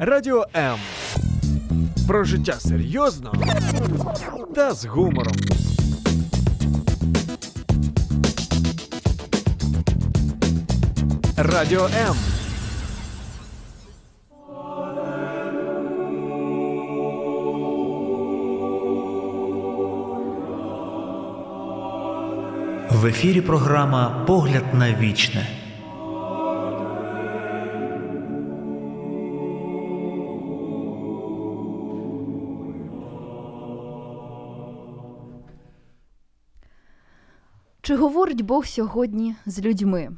Радіо М. Про життя серйозно та з гумором. Радіо М. В ефірі програма Погляд на вічне. Говорить Бог сьогодні з людьми?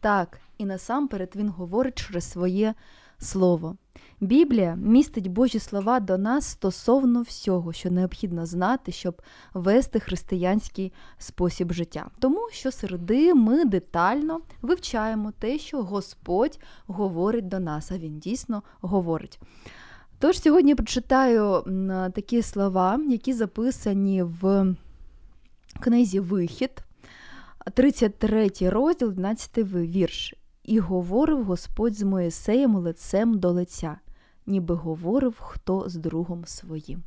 Так, і насамперед Він говорить через своє слово. Біблія містить Божі слова до нас стосовно всього, що необхідно знати, щоб вести християнський спосіб життя. Тому що середи ми детально вивчаємо те, що Господь говорить до нас, а Він дійсно говорить. Тож сьогодні прочитаю такі слова, які записані в книзі Вихід, 33 розділ, 11 вірш. І говорив Господь з Моїсеєм лицем до лиця, ніби говорив хто з другом своїм.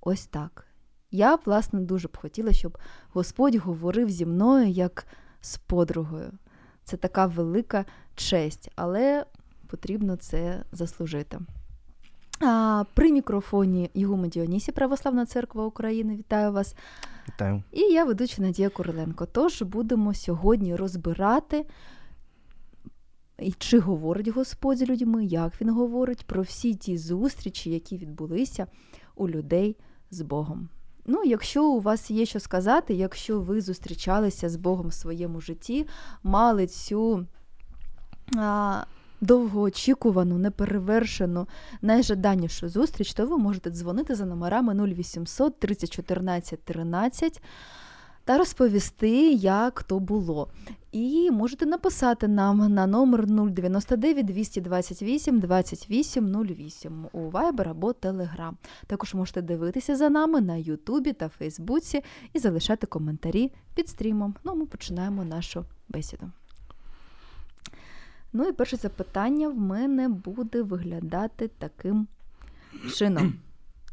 Ось так. Я, власне, дуже б хотіла, щоб Господь говорив зі мною як з подругою. Це така велика честь, але потрібно це заслужити. А, При мікрофоні Ігума Діонісі, Православна Церква України. Вітаю вас. Вітаю. І я ведуча Надія Короленко. Тож будемо сьогодні розбирати, чи говорить Господь з людьми, як він говорить, про всі ті зустрічі, які відбулися у людей з Богом. Ну, якщо у вас є що сказати, якщо ви зустрічалися з Богом в своєму житті, мали цю. Довгоочікувану, неперевершену, найжаданішу зустріч, то ви можете дзвонити за номерами 0800 30 14 13 та розповісти, як то було. І можете написати нам на номер 099 228 2808 у Viber або Telegram. Також можете дивитися за нами на Ютубі та Фейсбуці і залишати коментарі під стрімом. Ну, ми починаємо нашу бесіду. Ну і перше запитання в мене буде виглядати таким чином.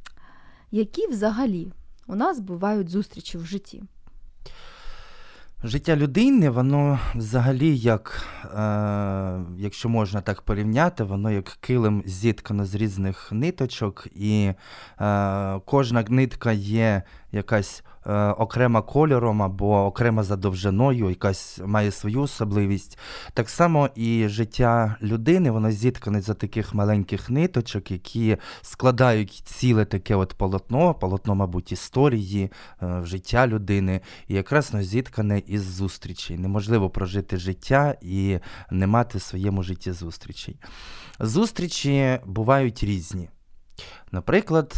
Які взагалі у нас бувають зустрічі в житті? Життя людини, воно взагалі, як, е, якщо можна так порівняти, воно як килим зіткано з різних ниточок, і е, кожна нитка є якась е, окрема кольором або окрема за довжиною, якась має свою особливість. Так само і життя людини, воно зіткане за таких маленьких ниточок, які складають ціле таке от полотно, полотно, мабуть, історії, е, життя людини, і якраз зіткане із зустрічей. Неможливо прожити життя і не мати в своєму житті зустрічей. Зустрічі бувають різні. Наприклад,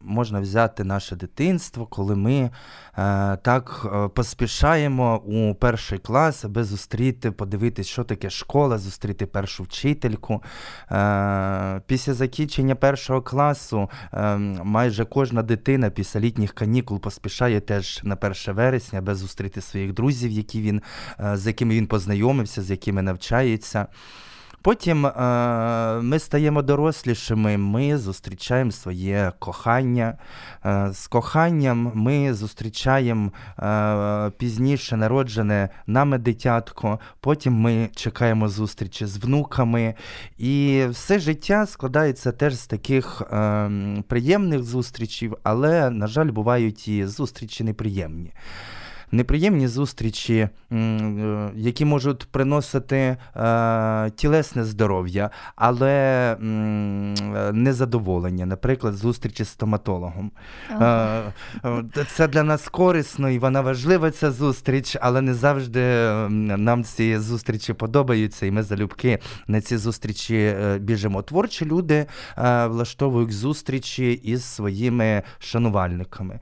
можна взяти наше дитинство, коли ми е, так е, поспішаємо у перший клас, аби зустріти, подивитись, що таке школа, зустріти першу вчительку. Е, Після закінчення першого класу е, майже кожна дитина після літніх канікул поспішає теж на 1 вересня, аби зустріти своїх друзів, які він, е, з якими він познайомився, з якими навчається. Потім е, ми стаємо дорослішими, ми зустрічаємо своє кохання. Е, з коханням ми зустрічаємо е, пізніше народжене нами дитятко, потім ми чекаємо зустрічі з внуками. І все життя складається теж з таких е, приємних зустрічей, але, на жаль, бувають і зустрічі неприємні неприємні зустрічі, е, які можуть приносити е, тілесне здоров'я, але незадоволення, наприклад, зустрічі з стоматологом. Ага. Е, це для нас корисно і вона важлива, ця зустріч, але не завжди нам ці зустрічі подобаються, і ми залюбки на ці зустрічі біжимо. Творчі люди влаштовують зустрічі із своїми шанувальниками.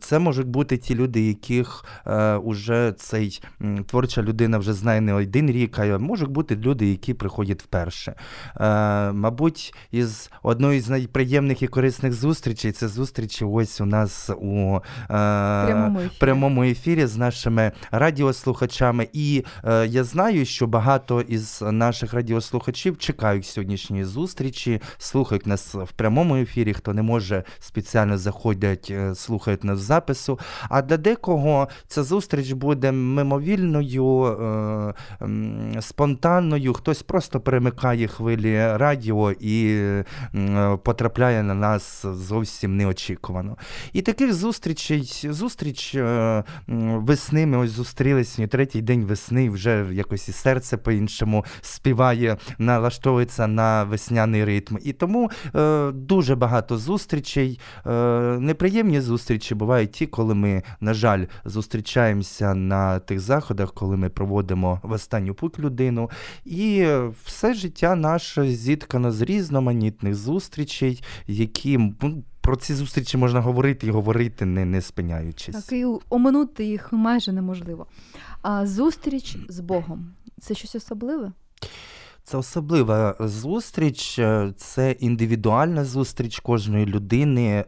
Це можуть бути ті люди, яких яких е, уже цей творча людина вже знає не один рік, а можуть бути люди, які приходять вперше. Е, мабуть, із одної з найприємних і корисних зустрічей це зустрічі ось у нас у е, Прямому ефірі. прямому ефірі з нашими радіослухачами. І е, я знаю, що багато із наших радіослухачів чекають сьогоднішньої зустрічі, слухають нас в прямому ефірі. Хто не може спеціально заходять, е, слухають нас в запису. А для декого ця зустріч буде мимовільною, е, спонтанною. Хтось просто перемикає хвилі радіо і потрапляє на нас зовсім неочікувано. І таких зустрічей, зустріч е, весни, ми ось зустрілися третій день весни, вже якось і серце по-іншому співає, налаштовується на весняний ритм. І тому е, дуже багато зустрічей, е, неприємні зустрічі бувають ті, коли ми, на жаль, зустрічаємося на тих заходах, коли ми проводимо в останню путь людину. І все життя наше зіткано з різноманітних зустрічей, які ну, про ці зустрічі можна говорити і говорити, не, не спиняючись. Так, і оминути їх майже неможливо. А зустріч з Богом це щось особливе? Це особлива зустріч, е, це індивідуальна зустріч кожної людини е,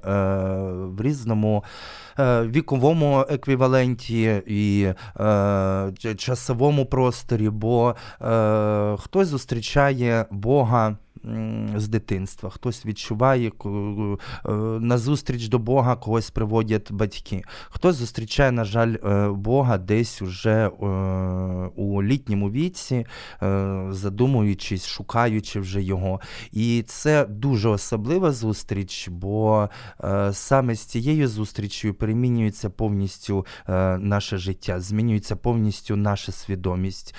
в різному е, віковому еквіваленті і часовому просторі, бо хтось зустрічає Бога. З дитинства хтось відчуває е, на зустріч до Бога когось приводять батьки. Хтось зустрічає, на жаль, е, Бога десь уже е, у літньому віці, задумуючись, шукаючи вже його. І це дуже особлива зустріч, бо саме з цією зустрічю перемінюється повністю наше життя, змінюється повністю наша свідомість,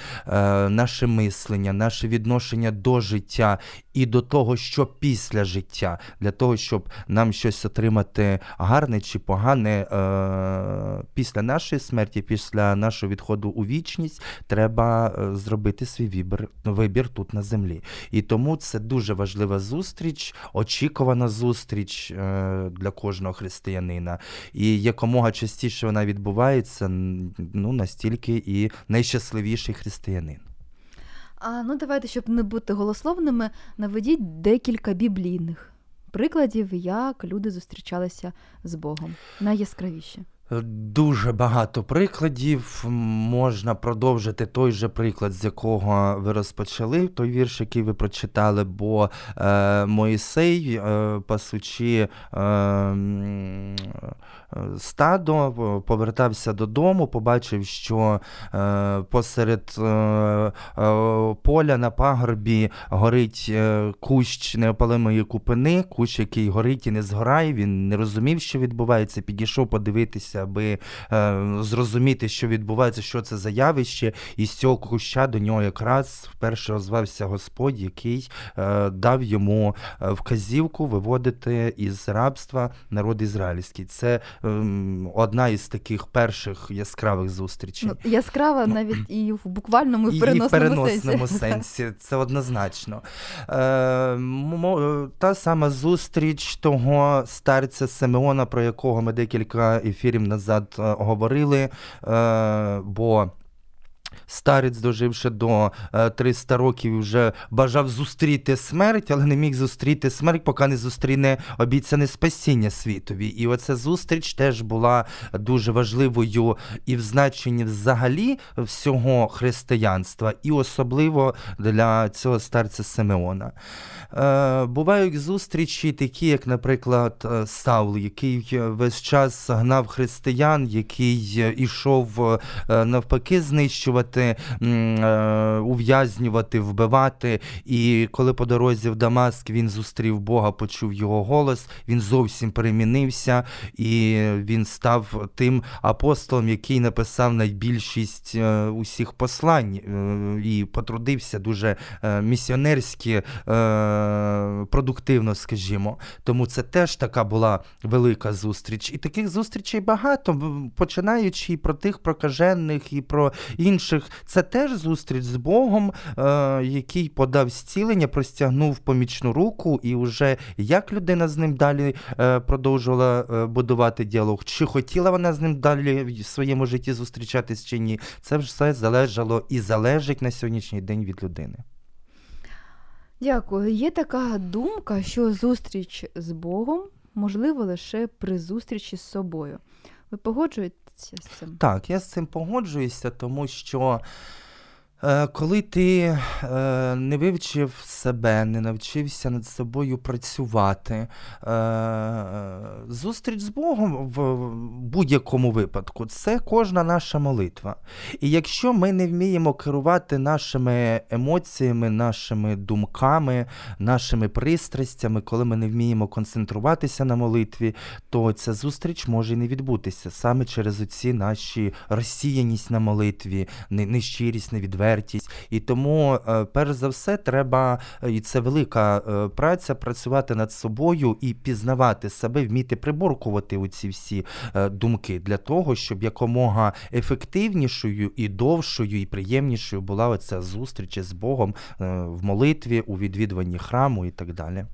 наше мислення, наше відношення до життя і до того, що після життя, для того, щоб нам щось отримати гарне чи погане е, після нашої смерті, після нашого відходу у вічність, треба е, зробити свій вибір, вибір тут на землі. І тому це дуже важлива зустріч, очікувана зустріч е, для кожного християнина. І якомога частіше вона відбувається, ну настільки і найщасливіший християнин. А ну давайте, щоб не бути голословними, наведіть декілька біблійних прикладів, як люди зустрічалися з Богом. Найяскравіші. Дуже багато прикладів. Можна продовжити той же приклад, з якого ви розпочали, той вірш, який ви прочитали, бо е, Моїсей, е, пасучи е, е, стадо, повертався додому, побачив, що е, посеред е, е, поля на пагорбі горить е, кущ неопалимої купини, кущ, який горить і не згорає. Він не розумів, що відбувається, підійшов подивитися, аби е, зрозуміти, що відбувається, що це за явище. І з цього куща до нього якраз вперше озвався Господь, який е, дав йому е, вказівку виводити із рабства народ ізраїльський. Це ем, одна із таких перших яскравих зустрічей. Ну, яскрава навіть і в буквальному, і в І- переносному, і в переносному сенсі. сенсі. Це однозначно. Е, та сама зустріч того старця Симеона, про якого ми декілька ефірів назад е, говорили. Е, бо Старець, доживши до е, 300 років, вже бажав зустріти смерть, але не міг зустріти смерть, поки не зустріне обіцяне спасіння світові. І оця зустріч теж була дуже важливою і в значенні взагалі всього християнства, і особливо для цього старця Симеона. Е, бувають зустрічі, такі, як, наприклад, е, Саул, який е, весь час гнав християн, який е, ішов е, навпаки знищувати, м, е, ув'язнювати, вбивати. І коли по дорозі в Дамаск він зустрів Бога, почув його голос, він зовсім перемінився, і він став тим апостолом, який написав найбільшість е, усіх послань е, і потрудився дуже місіонерськи, продуктивно, скажімо. Тому це теж така була велика зустріч. І таких зустрічей багато, починаючи і про тих прокажених, і про інших. Інших. Це теж зустріч з Богом, е, який подав зцілення, простягнув помічну руку, і вже як людина з ним далі е, продовжувала е, будувати діалог, чи хотіла вона з ним далі в своєму житті зустрічатись чи ні, це все залежало і залежить на сьогоднішній день від людини. Дякую. Є така думка, що зустріч з Богом можлива лише при зустрічі з собою. Ви погоджуєтеся з цим? Так, я з цим погоджуюся, тому що коли ти е, не вивчив себе, не навчився над собою працювати, е, зустріч з Богом в будь-якому випадку це кожна наша молитва. І якщо ми не вміємо керувати нашими емоціями, нашими думками, нашими пристрастями, коли ми не вміємо концентруватися на молитві, то ця зустріч може і не відбутися саме через оці наші розсіяність на молитві, не- нещирість, невідвертість. І тому, е, перш за все, треба, е, і це велика е, праця, працювати над собою і пізнавати себе, вміти приборкувати оці всі думки для того, щоб якомога ефективнішою і довшою, і приємнішою була оця зустріч з Богом в молитві, у відвідуванні храму і так далі.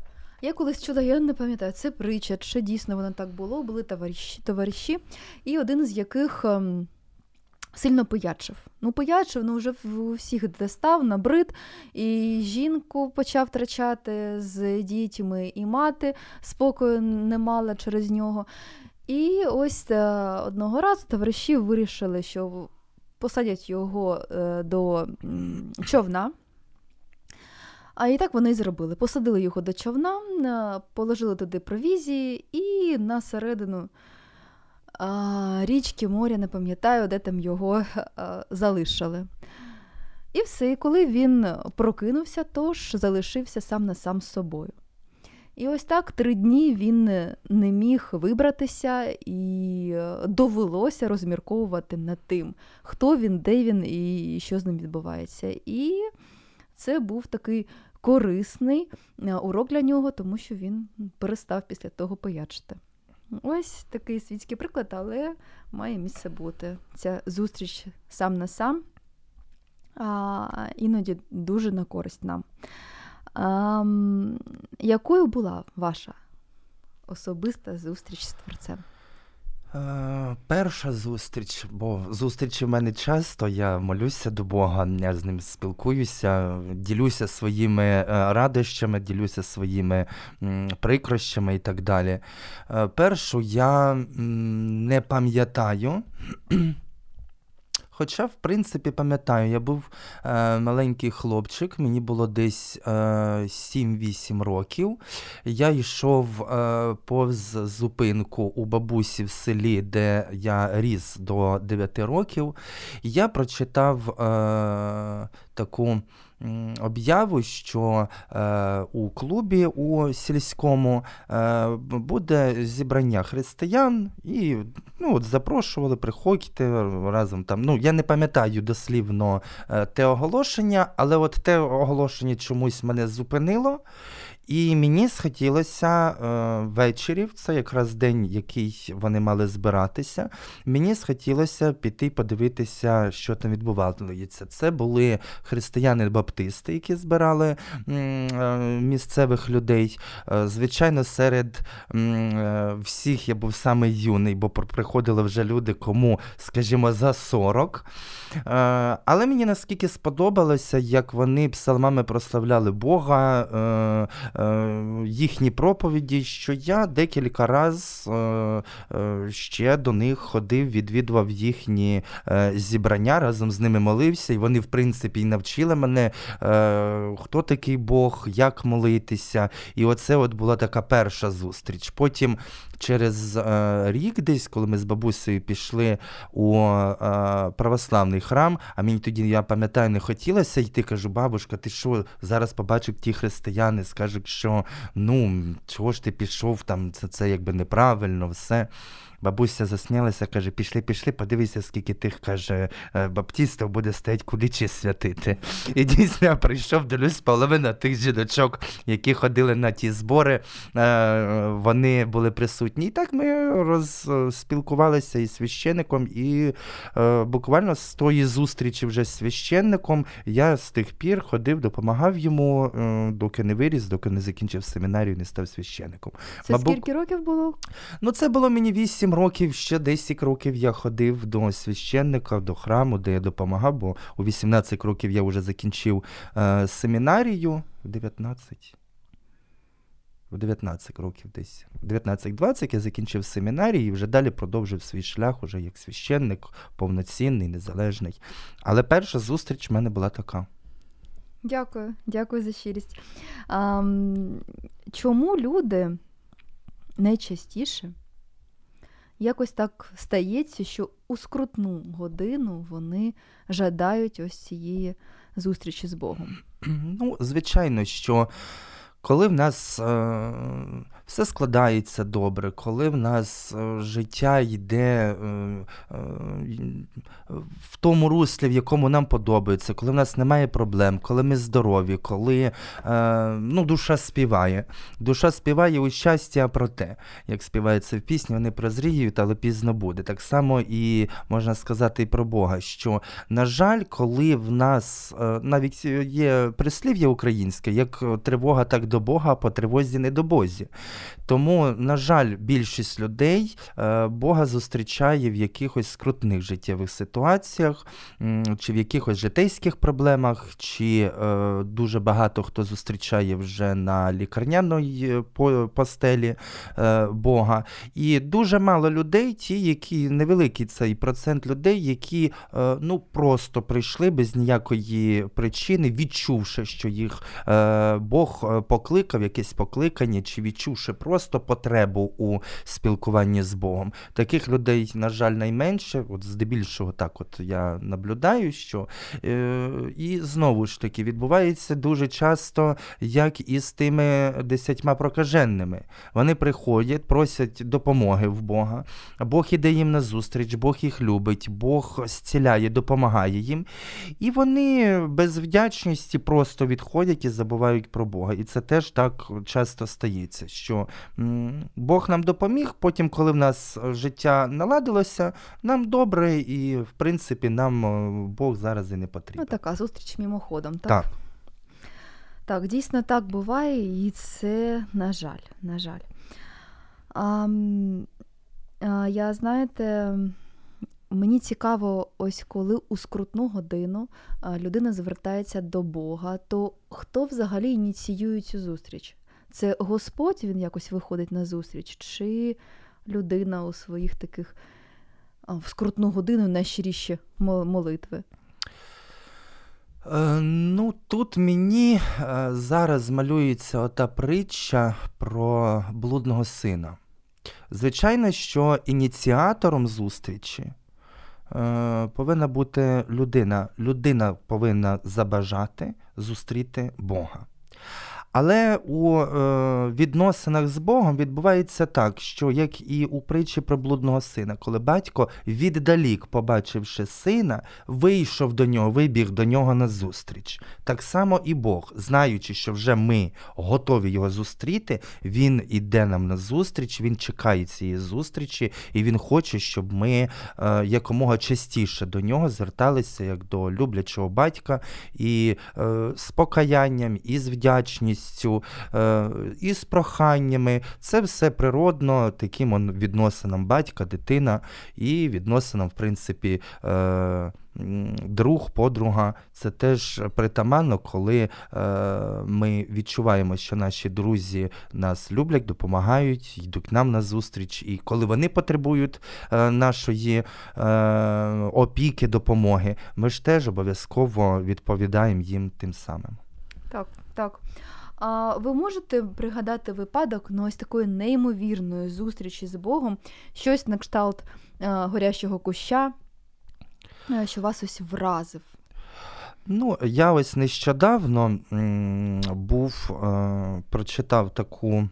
Я колись чула, я не пам'ятаю, це притча, чи дійсно воно так було. Були товариші, товариші і один з яких ем, сильно пиячив. Ну, пиячив, ну вже всіх достав, набрид, і жінку почав втрачати з дітьми, і мати спокою не мала через нього. І ось е, одного разу товариші вирішили, що посадять його е, до човна. А і так вони й зробили. Посадили його до човна, е, положили туди провізії і на середину річки, моря, не пам'ятаю, де там його а, залишили. І все, і коли він прокинувся, тож залишився сам на сам з собою. І ось так три дні він не міг вибратися, і е, довелося розмірковувати над тим, хто він, де він і що з ним відбувається. І це був такий корисний е, урок для нього, тому що він перестав після того пиячити. Ось такий світський приклад, але має місце бути. Ця зустріч сам на сам а, іноді дуже на користь нам. А, якою була ваша особиста зустріч з творцем? Е, Перша зустріч, бо зустрічі в мене часто, я молюся до Бога, я з ним спілкуюся, ділюся своїми е, радощами, ділюся своїми прикрощами і так далі. Е, Першу я не пам'ятаю. Хоча, в принципі, пам'ятаю, я був е, маленький хлопчик, мені було десь е, 7-8 років. Я йшов е, повз зупинку у бабусі в селі, де я ріс до 9 років. Я прочитав е, таку об'яву, що е, у клубі у сільському е, буде зібрання християн, і ну, от запрошували, приходьте разом там. Ну, я не пам'ятаю дослівно е, те оголошення, але от те оголошення чомусь мене зупинило. І мені схотілося е, ввечері, це якраз день, який вони мали збиратися. Мені схотілося піти подивитися, що там відбувалося. Це були християни-баптисти, які збирали е, місцевих людей. Е, звичайно, серед е, всіх я був саме юний, бо приходили вже люди, кому, скажімо, за 40. Е, але мені наскільки сподобалося, як вони псалмами прославляли Бога. Їхні проповіді, що я декілька раз ще до них ходив, відвідував їхні зібрання, разом з ними молився, і вони, в принципі, і навчили мене, хто такий Бог, як молитися. І оце от була така перша зустріч. Потім через е, рік, десь, коли ми з бабусею пішли у е, православний храм, а мені тоді, я пам'ятаю, не хотілося йти. Кажу, бабушка, ти що, зараз побачив ті християни, скажуть, що ну, чого ж ти пішов, там це, це якби неправильно, все. Бабуся засміялася, каже: пішли, пішли, подивися, скільки тих каже е, баптістів буде стоять кулічі святити. І дійсно я прийшов, дивлюсь, половина тих жіночок, які ходили на ті збори, вони були присутні. І так ми розспілкувалися із священником, і е, буквально з тої зустрічі вже з священником я з тих пір ходив, допомагав йому, е, доки не виріс, доки не закінчив семінарію, не став священником. Це Мабуть, скільки років було? Ну, це було мені 8 років, ще 10 років я ходив до священника, до храму, де я допомагав, бо у 18 років я вже закінчив е, семінарію в 19. В 19 років десь. В 19-20 я закінчив семінарію і вже далі продовжив свій шлях уже як священник, повноцінний, незалежний. Але перша зустріч в мене була така. Дякую, дякую за щирість. А, чому люди найчастіше якось так стається, що у скрутну годину вони жадають ось цієї зустрічі з Богом? Ну, звичайно, що коли в нас е, все складається добре, коли в нас е, життя йде е, е, в тому руслі, в якому нам подобається, коли в нас немає проблем, коли ми здорові, коли ну, душа співає. Душа співає у щастя про те, як співається в пісні, вони прозріють, але пізно буде. Так само і можна сказати і про Бога, що, на жаль, коли в нас навіть є прислів'я українське, як тривога, так до Бога, а по тривозі не до Бозі. Тому, на жаль, більшість людей е, Бога зустрічає в якихось скрутних життєвих ситуаціях, чи в якихось житейських проблемах, чи е, дуже багато хто зустрічає вже на лікарняної постелі е, Бога. І дуже мало людей, ті, які невеликий цей процент людей, які ну просто прийшли без ніякої причини, відчувши, що їх Бог покликав, якесь покликання, чи відчувши просто потребу у спілкуванні з Богом. Таких людей, на жаль, найменше. От здебільшого так, от я наблюдаю, що е, і знову ж таки відбувається дуже часто, як і з тими десятьма прокаженними. Вони приходять, просять допомоги в Бога. Бог іде їм на зустріч, Бог їх любить, Бог зціляє, допомагає їм. І вони без вдячності просто відходять і забувають про Бога. І це теж так часто стається, що Бог нам допоміг. Потім, коли в нас життя наладилося, нам добре, і в принципі нам е, Бог зараз і не Ну, така зустріч мимоходом, так? Так. Так, дійсно так буває, і це, на жаль, на жаль. А, а, я, знаєте, мені цікаво, ось коли у скрутну годину людина звертається до Бога, то хто взагалі ініціює цю зустріч? Це Господь він якось виходить на зустріч, чи людина у своїх таких в скрутну годину найщиріші молитви? Е, Ну, тут мені е, зараз малюється ота притча про блудного сина. Звичайно, що ініціатором зустрічі е, повинна бути людина. Людина повинна забажати зустріти Бога. Але у е, відносинах з Богом відбувається так, що як і у притчі про блудного сина, коли батько віддалік, побачивши сина, вийшов до нього, вибіг до нього на зустріч. Так само і Бог, знаючи, що вже ми готові його зустріти, він іде нам на зустріч, він чекає цієї зустрічі, і він хоче, щоб ми е, якомога частіше до нього зверталися як до люблячого батька, і е, з покаянням, і з вдячністю, е, і з проханнями. Це все природно таким відносинам батька, дитина, і відносинам, в принципі. Е, Друг, подруга, це теж притаманно, коли е, ми відчуваємо, що наші друзі нас люблять, допомагають, йдуть нам на зустріч, і коли вони потребують нашої опіки, допомоги, ми ж теж обов'язково відповідаємо їм тим самим. Так, так. А ви можете пригадати випадок ну, ось такої неймовірної зустрічі з Богом, щось на кшталт е, горящого куща, е, що вас ось вразив? Ну, я ось нещодавно був, е, прочитав таку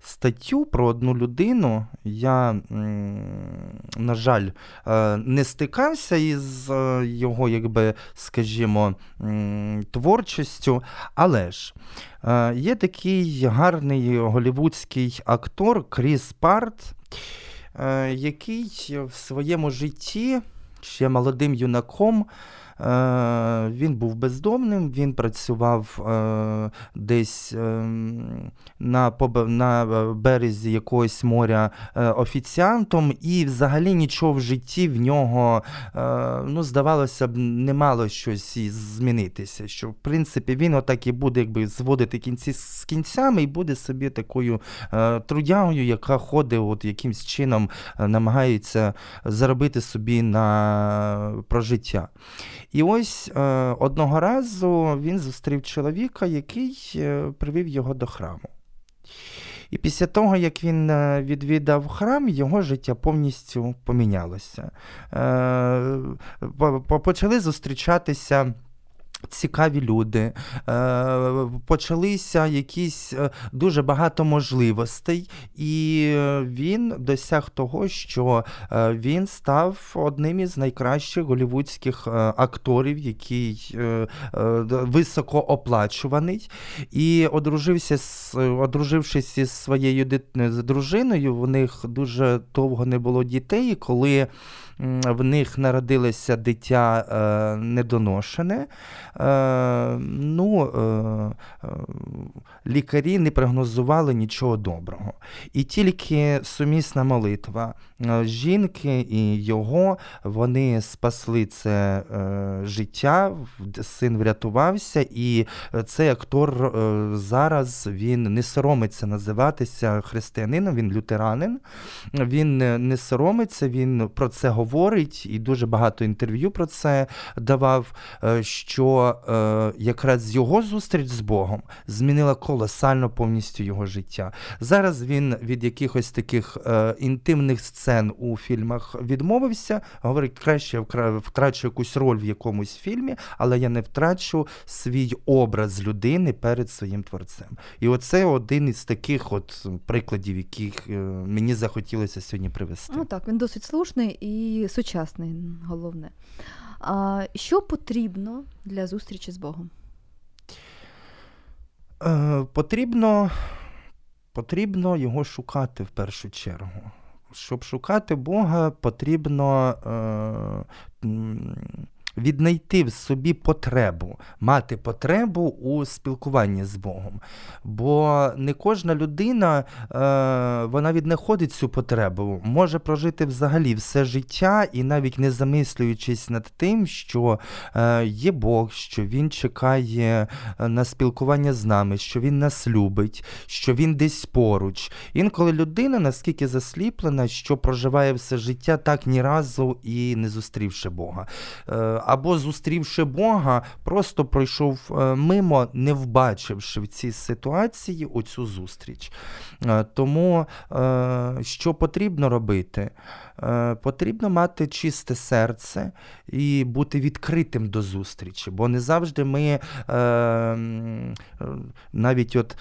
статтю про одну людину. Я, на жаль, е, не стикався із е, його, якби, скажімо, творчістю, але ж е, є такий гарний голівудський актор Кріс Парт, який в своєму житті ще молодим юнаком. Е, Він був бездомним, він працював е, десь ем, на, на е, березі якогось моря офіціантом, і взагалі нічого в житті в нього, ну, здавалося б, не мало щось змінитися. Що, в принципі, він отак і буде якби, зводити кінці з кінцями і буде собі такою трудягою, яка ходить, от якимсь чином намагається заробити собі на прожиття. І ось е, одного разу він зустрів чоловіка, який е, привів його до храму. І після того, як він е, відвідав храм, його життя повністю помінялося. По- по- Почали зустрічатися. Цікаві люди, е, почалися якісь е, дуже багато можливостей, і е, він досяг того, що він став одним із найкращих голівудських акторів, який е, е, високо оплачуваний. І одружився з, одружившись із своєю дит- дружиною, в них дуже довго не було дітей. Коли в них народилося дитя недоношене, ну, е, е, лікарі не прогнозували нічого доброго. І тільки сумісна молитва е, жінки і його, вони спасли це е, життя, син врятувався, і е, цей актор е, зараз він не соромиться називатися християнином, він лютеранин. Він не, соромиться, він про це говорить і дуже багато інтерв'ю про це давав. е, Е, якраз його зустріч з Богом змінила колосально повністю його життя. Зараз він від якихось таких е, інтимних сцен у фільмах відмовився. Говорить, краще втрачу якусь роль в якомусь фільмі, але я не втрачу свій образ людини перед своїм творцем. І оце один із таких от прикладів, яких е, мені захотілося сьогодні привести. Ну так, він досить слушний і сучасний, головне. А, що потрібно для зустрічі з Богом? Е, потрібно, потрібно його шукати в першу чергу. Щоб шукати Бога, потрібно е, віднайти в собі потребу, мати потребу у спілкуванні з Богом. Бо не кожна людина е, вона віднаходить цю потребу, може прожити взагалі все життя і навіть не замислюючись над тим, що е, є Бог, що Він чекає е, на спілкування з нами, що Він нас любить, що Він десь поруч. Інколи людина наскільки засліплена, що проживає все життя так ні разу і не зустрівши Бога. Або зустрівши Бога, просто пройшов е, мимо, не вбачивши в цій ситуації оцю зустріч. Е, Тому е, що потрібно робити? Е, Потрібно мати чисте серце і бути відкритим до зустрічі, бо не завжди ми е, е, навіть от,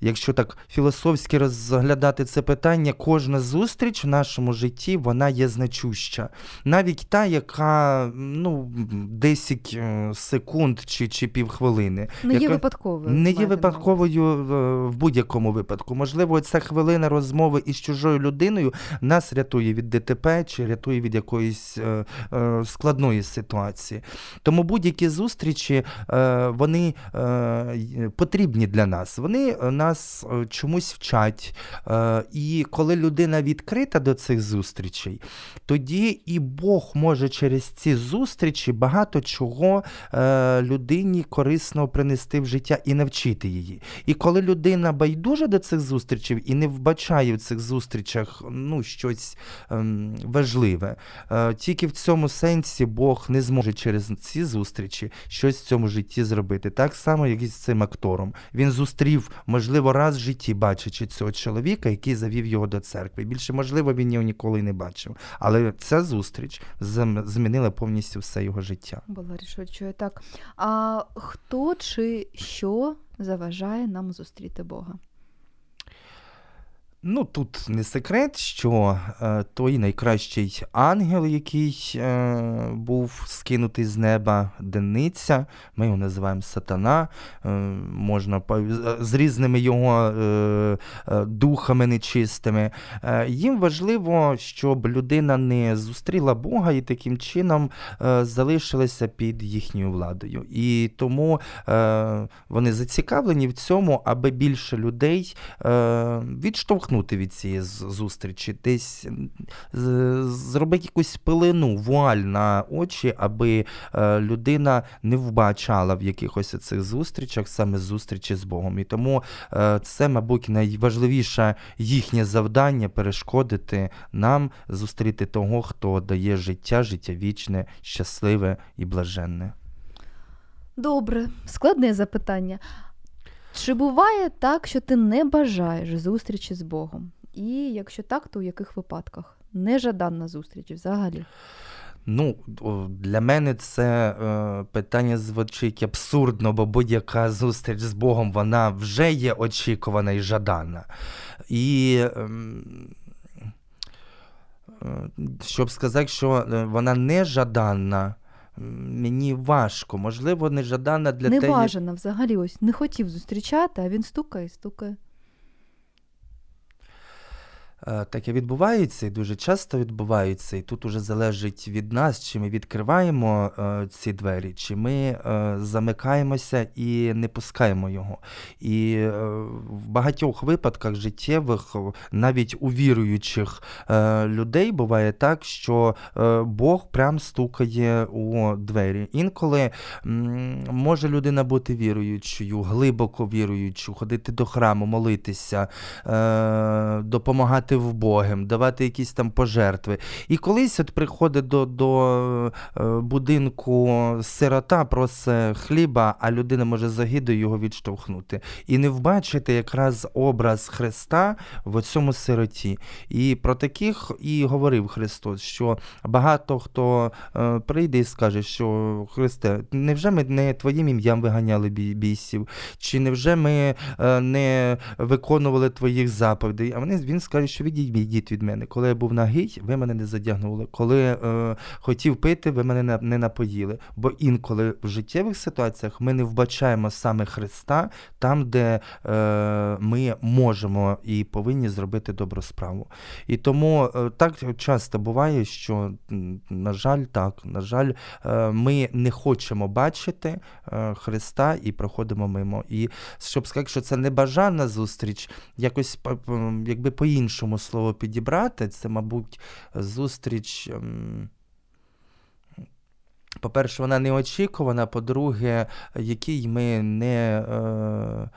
якщо так філософськи розглядати це питання, кожна зустріч в нашому житті вона є значуща. Навіть та, яка ну, 10 е, секунд чи, чи півхвилини. Не є яка- випадковою. не є випадковою в будь-якому випадку. Можливо, ця хвилина розмови із чужою людиною нас рятує від ДТП чи рятує від якоїсь е, е, складної ситуації. Тому будь-які зустрічі е, вони потрібні для нас. Вони нас чомусь вчать. І коли людина відкрита до цих зустрічей, тоді і Бог може через ці зустрічі багато чого людині корисно принести в життя і навчити її. І коли людина байдужа до цих зустрічей і не вбачає в цих зустрічах ну, щось важливе, е, тільки в цьому сенсі Бог не зможе через ці зустрічі щось в цьому житті зробити. Так само, як і з цим актором. Він зустрів, можливо, раз в житті, бачачи цього чоловіка, який завів його до церкви. Більше, можливо, він його ніколи не бачив. Але ця зустріч змінила повністю все його життя. Була рішучою, так. А хто чи що заважає нам зустріти Бога? Ну, тут не секрет, що е, той найкращий ангел, який е, був скинутий з неба, денниця, ми його називаємо сатана, е, можна з- різними його е, е, духами нечистими. Е, їм важливо, щоб людина не зустріла Бога і таким чином залишилася під їхньою владою. І тому вони зацікавлені в цьому, аби більше людей е, відштовхнути від цієї зустрічі, десь зробити якусь пилину, вуаль на очі, аби е, людина не вбачала в якихось цих зустрічах саме зустрічі з Богом. І тому е, це, мабуть, найважливіше їхнє завдання перешкодити нам зустріти того, хто дає життя, життя вічне, щасливе і блаженне. Добре, складне запитання. Чи буває так, що ти не бажаєш зустрічі з Богом? І якщо так, то у яких випадках? Нежаданна зустріч взагалі. Ну, для мене це е, питання звучить абсурдно, бо будь-яка зустріч з Богом вона вже є очікувана і жадана. І ем, е, щоб сказати, що е, вона не жадана, м, мені важко. Можливо, не жадана для те, Неважана взагалі ось не хотів зустрічати, а він стукає і стукає. Е, Таке відбувається і дуже часто відбувається, і тут уже залежить від нас, чи ми відкриваємо е, ці двері, чи ми е, замикаємося і не пускаємо його. І е, в багатьох випадках життєвих, навіть у віруючих е, людей, буває так, що е, Бог прям стукає у двері. Інколи м, може людина бути віруючою, глибоко віруючою, ходити до храму, молитися, е, допомагати вбогим, давати якісь там пожертви. І колись от приходить до, до е, будинку сирота, просить хліба, а людина може загидою його відштовхнути. І не вбачити якраз образ Христа в цьому сироті. І про таких і говорив Христос, що багато хто е, прийде і скаже, що Христе, невже ми не твоїм ім'ям виганяли бій- бійсів? Чи невже ми е, не виконували твоїх заповідей? А вони, він скаже, що відійдіть відійдіть від мене. Коли я був нагий, ви мене не задягнули. Коли е, хотів пити, ви мене не, не напоїли. Бо інколи в життєвих ситуаціях ми не вбачаємо саме Христа там, де е, ми можемо і повинні зробити добру справу. І тому е, так часто буває, що, на жаль, так, на жаль, е, ми не хочемо бачити е, Христа і проходимо мимо. І щоб сказати, що це небажана зустріч, якось якби по-іншому слово підібрати, це, мабуть, зустріч. ем, По-перше, вона неочікувана, по-друге, якій ми не е,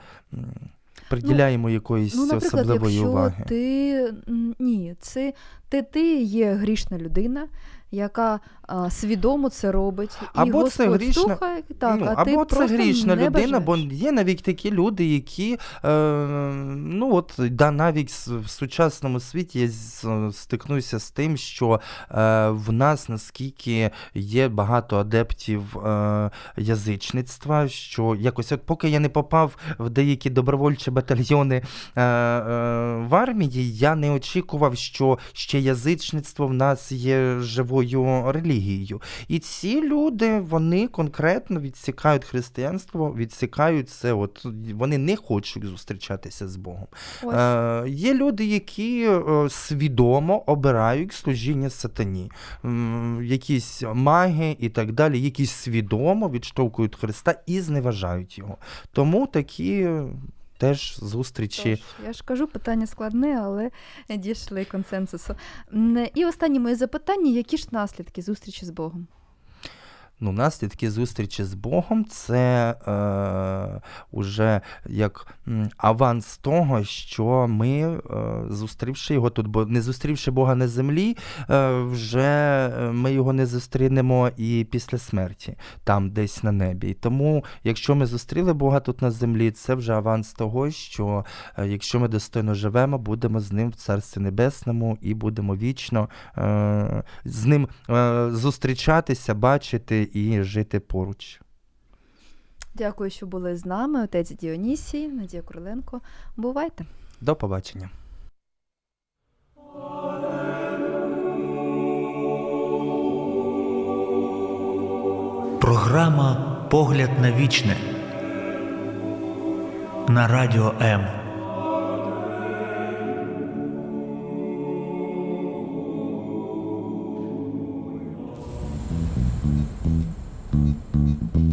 приділяємо приділяємо якоїсь Ну, наприклад, особливої якщо уваги. ти ні, це ти, ти є грішна людина, яка а, свідомо це робить, і Або це грішна- слухає, так, ну, а ти це просто грішна не людина, бо є навіть такі люди, які е, ну от да, навіть в сучасному світі я стикнуся з тим, що е, в нас наскільки є багато адептів е, язичництва, що якось, от поки я не попав в деякі добровольчі батальйони е, е, в армії, я не очікував, що ще язичництво в нас є живою релігією. І ці люди вони конкретно відсікають християнство, відсікають це. От вони не хочуть зустрічатися з Богом. Ось. Е, є люди, які е, свідомо обирають служіння сатані, якісь маги і так далі, які свідомо відштовхують Христа і зневажають його. Тому такі. Теж зустрічі Тож, я ж кажу, питання складне, але дійшли консенсусу. І останнє моє запитання: які ж наслідки зустрічі з Богом? Ну, наслідки зустрічі з Богом це е, уже як аванс того, що ми, е, зустрівши його тут, бо не зустрівши Бога на землі, е, вже е, ми його не зустрінемо і після смерті, там десь на небі. І тому, якщо ми зустріли Бога тут на землі, це вже аванс того, що е, якщо ми достойно живемо, будемо з ним в Царстві Небесному і будемо вічно е, з ним е, зустрічатися, бачити і жити поруч. Дякую, що були з нами. Отець Діонісій, Надія Короленко. Бувайте. До побачення. Програма Погляд на вічне на радіо М.